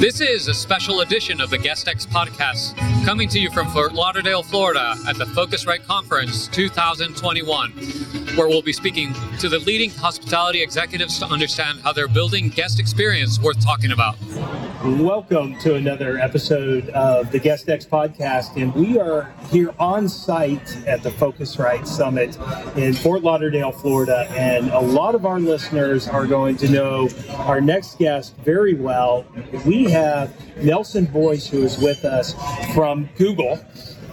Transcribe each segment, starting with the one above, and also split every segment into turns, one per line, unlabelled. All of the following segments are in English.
This is a special edition of the GuestX podcast, coming to you from Fort Lauderdale, Florida, at the Phocuswright Conference 2021, where we'll be speaking to the leading hospitality executives to understand how they're building guest experience worth talking about.
Welcome to another episode of the GuestX podcast, and we are here on site at the Phocuswright Summit in Fort Lauderdale, Florida. And a lot of our listeners are going to know our next guest very well. We have Nelson Boyce, who is with us from Google.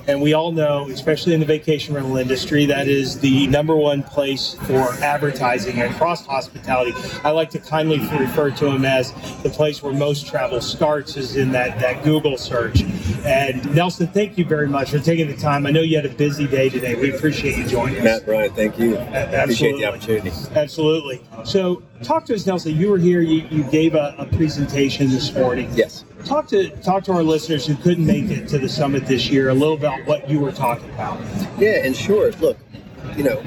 And we all know, especially in the vacation rental industry, that is the number one place for advertising across hospitality. I like to kindly refer to them as the place where most travel starts is in that, that Google search. And Nelson, thank you very much for taking the time. I know you had a busy day today. We appreciate you joining us.
Matt, Brian, thank you.
A-
Appreciate the opportunity.
Absolutely. So, talk to us, Nelson. You were here. You, you gave a, a presentation this morning.
Yes.
Talk to talk to our listeners who couldn't make it to the summit this year a little about what you were talking about.
Yeah, and sure, look, you know,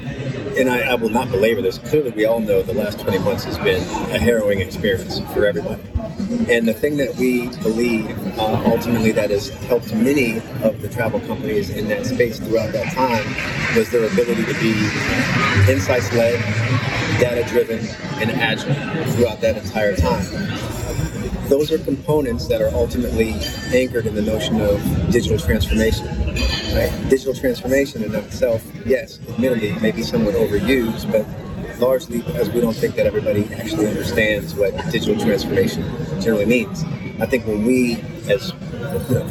and I, I will not belabor this. Clearly, we all know the last 20 months has been a harrowing experience for everybody. And the thing that we believe uh, ultimately that has helped many of the travel companies in that space throughout that time was their ability to be insights led, data driven, and agile throughout that entire time. those are components that are ultimately anchored in the notion of digital transformation. Right? Digital transformation in of itself, yes, admittedly, may be somewhat overused, but largely because we don't think that everybody actually understands what digital transformation generally means. I think when we, as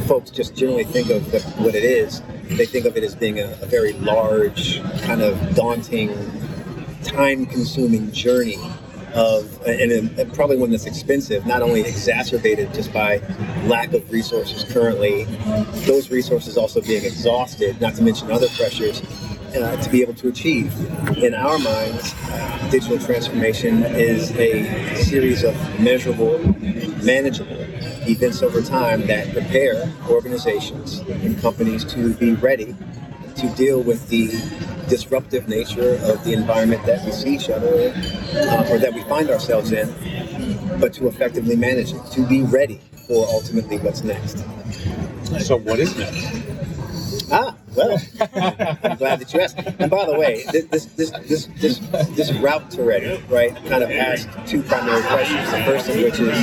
folks, just generally think of what, what it is, they think of it as being a, a very large, kind of daunting, time-consuming journey of and, and probably one that's expensive, not only exacerbated just by lack of resources currently, those resources also being exhausted, not to mention other pressures. Uh, to be able to achieve. In our minds, uh, digital transformation is a series of measurable, manageable events over time that prepare organizations and companies to be ready to deal with the disruptive nature of the environment that we see each other in, uh, or that we find ourselves in, but to effectively manage it, to be ready for ultimately what's next.
So what is next?
Ah, well, glad that you asked. And by the way, thi- this this this this this route to ready, right, kind of asks two primary questions. The first of which is,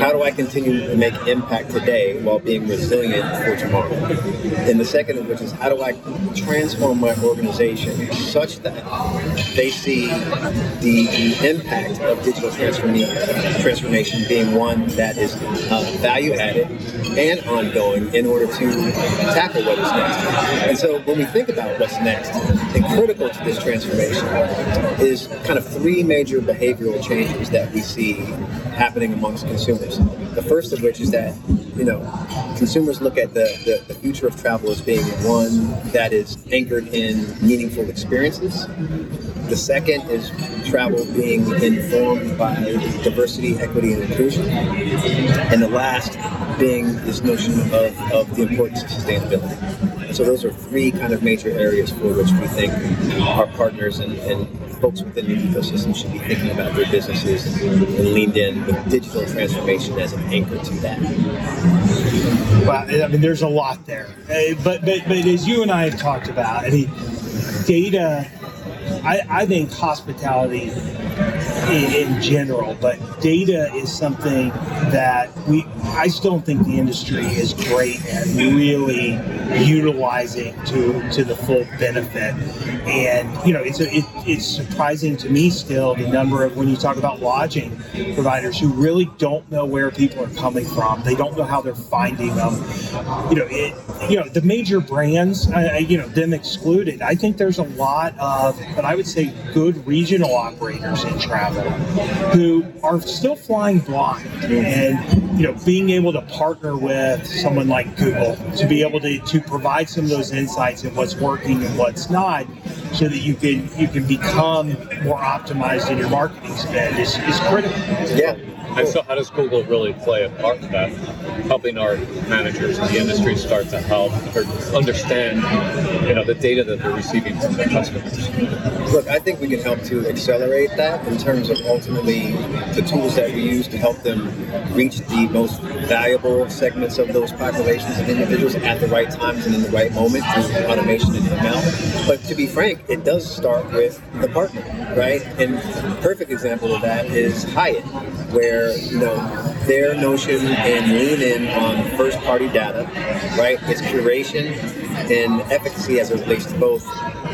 how do I continue to make impact today while being resilient for tomorrow? And the second of which is, how do I transform my organization such that they see the, the impact of digital transformation, transformation being one that is uh, value added and ongoing in order to tackle what is next. And so when we think about what's next, and critical to this transformation is kind of three major behavioral changes that we see happening amongst consumers. The first of which is that, you know, consumers look at the, the, the future of travel as being one that is anchored in meaningful experiences. The second is travel being informed by diversity, equity, and inclusion. And the last being this notion of, of the importance of sustainability. So those are three kind of major areas for which we think our partners and, and folks within the ecosystem should be thinking about their businesses and, leaned in with digital transformation as an anchor to that.
Well, I mean, there's a lot there, but but but as you and I have talked about, I mean, data. I, I think hospitality in, in general, but data is something that we. I still don't think the industry is great at really utilizing to to the full benefit. And you know, it's a, it, it's surprising to me still the number of when you talk about lodging providers who really don't know where people are coming from. They don't know how they're finding them. You know, it. You know, the major brands. You know, them excluded. I think there's a lot of, but I would say, good regional operators in travel who are still flying blind, and you know, being able to partner with someone like Google to be able to to provide some of those insights and what's working and what's not so that you can you can become more optimized in your marketing spend is, is critical.
Yeah.
And so how does Google really play a part in that, helping our managers in the industry start to help or understand, you know, the data that they're receiving from their customers?
Look, I think we can help to accelerate that in terms of ultimately the tools that we use to help them reach the most valuable segments of those populations of individuals at the right times and in the right moment through automation and ML. But to be frank, it does start with the partner, right? And perfect example of that is Hyatt, where you know their notion and lean in on first party data, right? It's curation and efficacy as it relates to both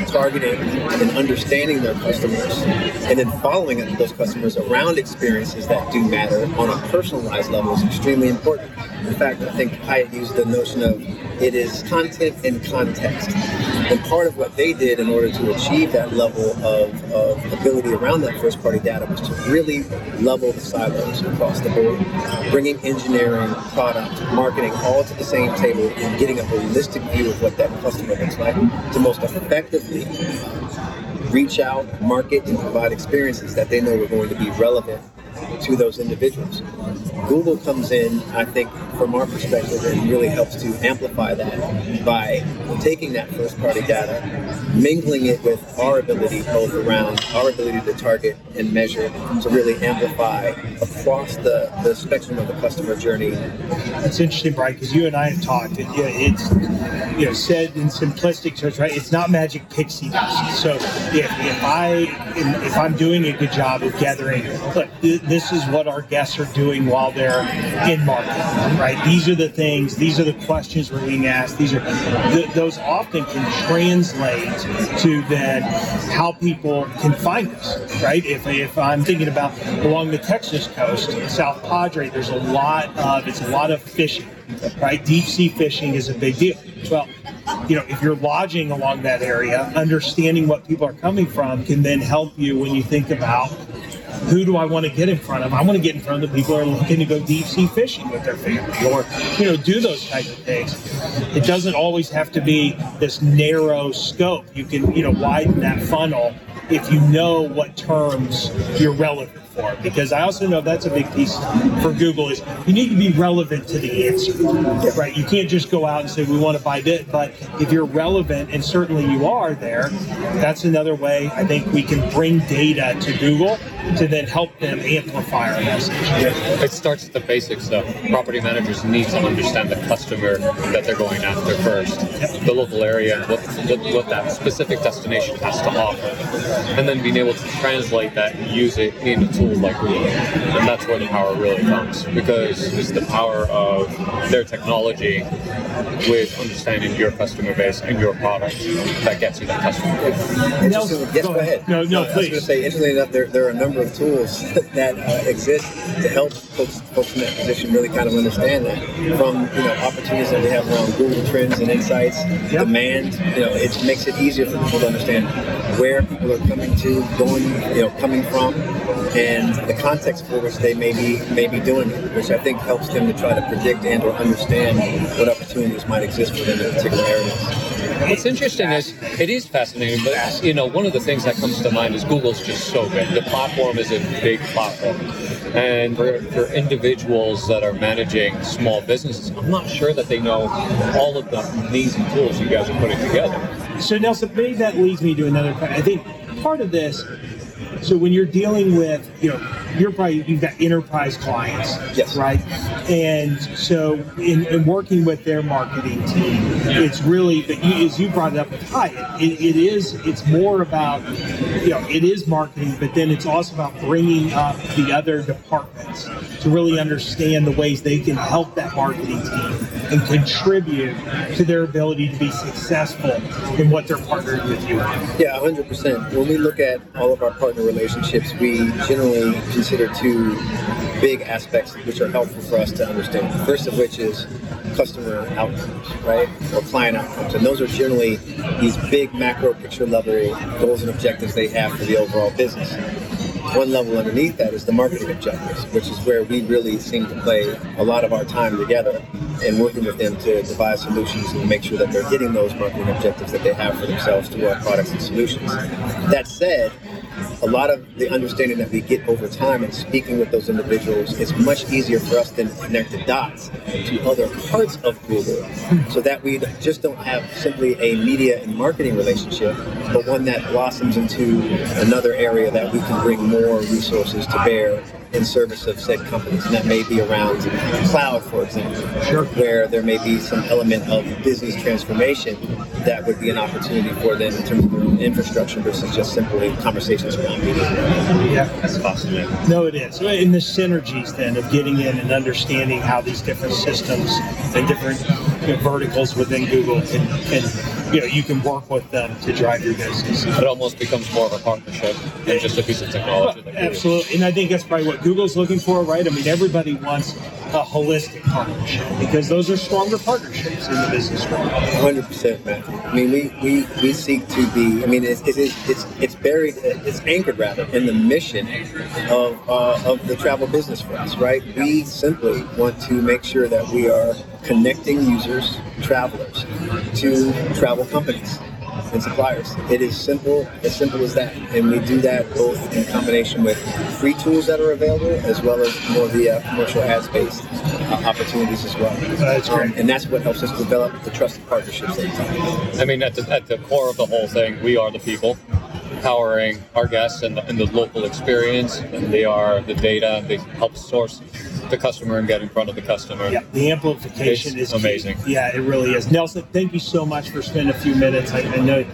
targeting and understanding their customers and then following up those customers around experiences that do matter on a personalized level is extremely important. In fact, I think Hyatt used the notion of it is content and context. And part of what they did in order to achieve that level of, of ability around that first party data was to really level the silos across the board, bringing engineering, product, marketing all to the same table and getting a holistic view of what that customer looks like to most effectively reach out, market, and provide experiences that they know are going to be relevant to those individuals. Google comes in, I think, from our perspective, and really helps to amplify that by taking that first party data, mingling it with our ability, both around our ability to target and measure, to really amplify across the, the spectrum of the customer journey.
That's interesting, Brian, because you and I have talked. And, yeah, it's you know said in simplistic terms, right? It's not magic pixie dust. So if, if I if I'm doing a good job of gathering, look, th- this is what our guests are doing while they're in market, right? These are the things, these are the questions we're being asked. These are th- those often can translate to then how people can find us, right? If, if I'm thinking about along the Texas coast, South Padre, there's a lot of it's a lot of fishing, right? Deep sea fishing is a big deal. Well, you know, if you're lodging along that area, understanding what people are coming from can then help you when you think about who do I want to get in front of? I want to get in front of the people who are looking to go deep sea fishing with their family or, you know, do those type of things. It doesn't always have to be this narrow scope. You can, you know, widen that funnel if you know what terms you're relevant for. Because I also know that's a big piece for Google is you need to be relevant to the answer, right? You can't just go out and say we want to buy this, but if you're relevant, and certainly you are there, that's another way I think we can bring data to Google to then help them amplify our message.
It starts at the basics though. Property managers need to understand the customer that they're going after first, the local area, what, what, what that specific destination has to offer, and then being able to translate that and use it in a tool like Google. And that's where the power really comes because it's the power of their technology with understanding your customer base and your product that gets you that customer base.
Interesting. Yes,
go
go
ahead.
ahead.
No, no,
I was going to say, interestingly enough, there, there are a number of tools that uh, exist to help folks, folks in that position really kind of understand that. From you know opportunities that we have around Google Trends and Insights, demand. You know, it makes it easier for people to understand where people are coming to, going, you know, coming from, and the context for which they may be may be doing it, which I think helps them to try to predict and or understand what opportunities might exist within the particular areas.
What's interesting is it is fascinating, but you know, one of the things that comes to mind is Google's just so big. The platform is a big platform, and for, for individuals that are managing small businesses, I'm not sure that they know all of the amazing tools you guys are putting together.
So Nelson, maybe that leads me to another point. I think part of this. So when you're dealing with, you know, you're probably you've got enterprise clients,
Yes.
right? And so in, in working with their marketing team, it's really, but you, as you brought it up with Hyatt, it, it is it's more about, you know, it is marketing, but then it's also about bringing up the other departments to really understand the ways they can help that marketing team and contribute to their ability to be successful in what they're partnering with you on.
Yeah, 100%. When we look at all of our partner relationships, we generally consider two big aspects which are helpful for us to understand. First of which is customer outcomes, right? Or client outcomes. And those are generally these big macro picture level goals and objectives they have for the overall business. One level underneath that is the marketing objectives, which is where we really seem to play a lot of our time together and working with them to devise solutions and make sure that they're hitting those marketing objectives that they have for themselves through our products and solutions. That said, a lot of the understanding that we get over time and speaking with those individuals, is much easier for us to connect the dots to other parts of Google. So that we just don't have simply a media and marketing relationship, but one that blossoms into another area that we can bring more resources to bear in service of said companies. And that may be around cloud, for example,
Sure.
where there may be some element of business transformation that would be an opportunity for them in terms of their own infrastructure versus just simply conversations around media.
Yeah.
That's fascinating.
No, it is. In the synergies then of getting in and understanding how these different systems and different you know, verticals within Google can, can, you know, you can work with them to drive your business.
It almost becomes more of a partnership than just a piece of technology.
Absolutely. And I think that's probably what Google's looking for, right? I mean, everybody wants a holistic partnership because those are stronger partnerships in the business world.
Hundred percent, Matthew. I mean, we, we, we seek to be. I mean, it's it's it's it's buried, it's anchored rather in the mission of uh, of the travel business for us, right? We simply want to make sure that we are connecting users, travelers, to travel companies and suppliers. It is simple, as simple as that, and we do that both in combination with free tools that are available, as well as more via commercial ads-based uh, opportunities as well.
That's
Um,
great.
and that's what helps us develop the trusted partnerships that you.
I mean, at the, at the core of the whole thing, we are the people powering our guests and the, and the local experience, and they are the data. They help source the customer and get in front of the customer.
Yeah, the amplification
It's
is key.
amazing.
Yeah, it really is. Nelson, thank you so much for spending a few minutes. I, I know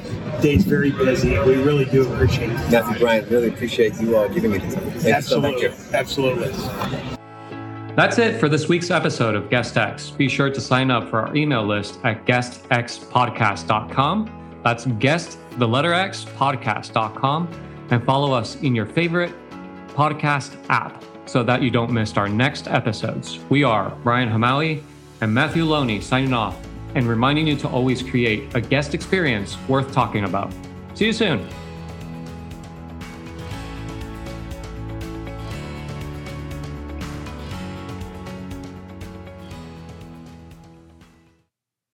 Dave's very busy. We really do appreciate it.
Matthew Bryant, really appreciate you all giving me the time. Thank
Absolutely.
you so much.
Absolutely.
That's it for this week's episode of GuestX. Be sure to sign up for our email list at guestxpodcast.com. That's guest, the letter X, podcast.com. And follow us in your favorite podcast app so that you don't miss our next episodes. We are Brian Hamali and Matthew Loney signing off and reminding you to always create a guest experience worth talking about. See you soon.